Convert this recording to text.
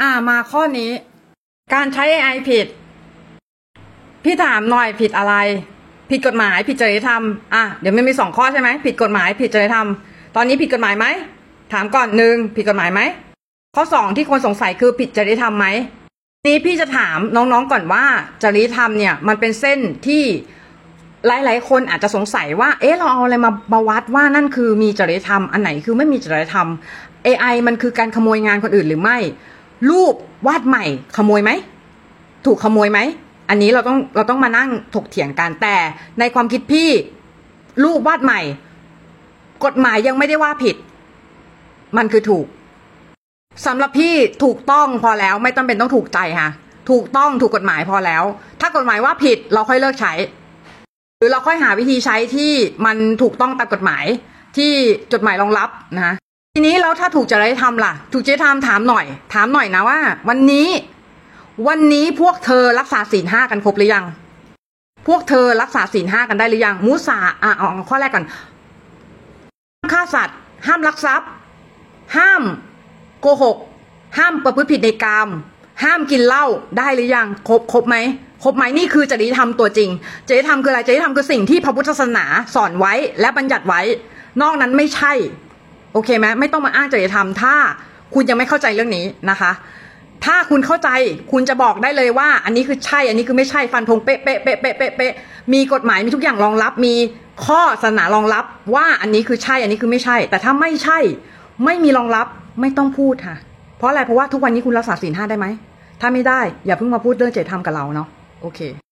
อ่ามาข้อนี้ การใช้ AI ผิด พี่ถามหน่อยผิดอะไร ผิดกฎหมาย ผิดจริยธรรมอะเดี๋ยวมันมีสองข้อใช่ไหมผิดกฎหมาย ผิดจริยธรรม ตอนนี้ผิดกฎหมายไหมถามก่อนหนึ่งผิดกฎหมายไหมข้อสองที่คนสงสัยคือผิดจริยธรรมไหมนี้พี่จะถามน้องๆก่อนว่าจริยธรรมเนี่ยมันเป็นเส้นที่หลายๆ คนอาจจะสงสัยว่า เอ๊ะ เราเอาอะไรมามาวัดว่านั่นคือมีจริยธรรม อันไหนคือไม่มีจริยธรรม AI มันคือการขโมยงานคนอื่นหรือไม่ รูปวาดใหม่ขโมยไหม ถูกขโมยไหม อันนี้เราต้องเราต้องมานั่งถกเถียงกันแต่ในความคิดพี่ รูปวาดใหม่ กฎหมายยังไม่ได้ว่าผิด มันคือถูกสำหรับพี่ถูกต้องพอแล้วไม่ต้องเป็นต้องถูกใจค่ะ ถูกต้องถูกกฎหมายพอแล้ว ถ้ากฎหมายว่าผิดเราค่อยเลิกใช้ หรือเราค่อยหาวิธีใช้ที่มันถูกต้องตามกฎหมายที่จดหมายรองรับนะคะ ทีนี้แล้วถ้าถูกจริยธรรมล่ะ ถูกจริยธรรมถามหน่อย ถามหน่อยนะว่า วันนี้ วันนี้พวกเธอรักษาศีลห้ากันครบหรือยัง พวกเธอรักษาศีลห้ากันได้หรือยัง มุสาอะเอาข้อแรกก่อนห้ามฆ่าสัตว์ ห้ามลักทรัพย์ ห้ามโกหก ห้ามประพฤติผิดในกาม ห้ามกินเหล้าได้หรือยัง ครบครบไหมครบไหมนี่คือจริยธรรมตัวจริงจริยธรรมคืออะไรจริยธรรมคือสิ่งที่พระพุทธศาสนาสอนไว้และบัญญัติไว้ นอกนั้นไม่ใช่ โอเคไหมไม่ต้องมาอ้างจริยธรรม ถ้าคุณยังไม่เข้าใจเรื่องนี้นะคะ ถ้าคุณเข้าใจคุณจะบอกได้เลยว่า อันนี้คือใช่ อันนี้คือไม่ใช่ฟันธงเป๊ะเป๊ะเป๊ะเป๊ะเป๊ะเป๊ะมีกฎหมายมีทุกอย่างรองรับ มีข้อศาสนารองรับว่าอันนี้คือใช่ อันนี้คือไม่ใช่ แต่ถ้าไม่ใช่ ไม่มีรองรับไม่ต้องพูดค่ะ เพราะอะไรเพราะว่าทุกวันนี้คุณรักษาศีลห้าได้ไหมถ้าไม่ได้อย่าเพิ่งมาพูดเรื่องเจริยธรรมกับเราเนาะโอเค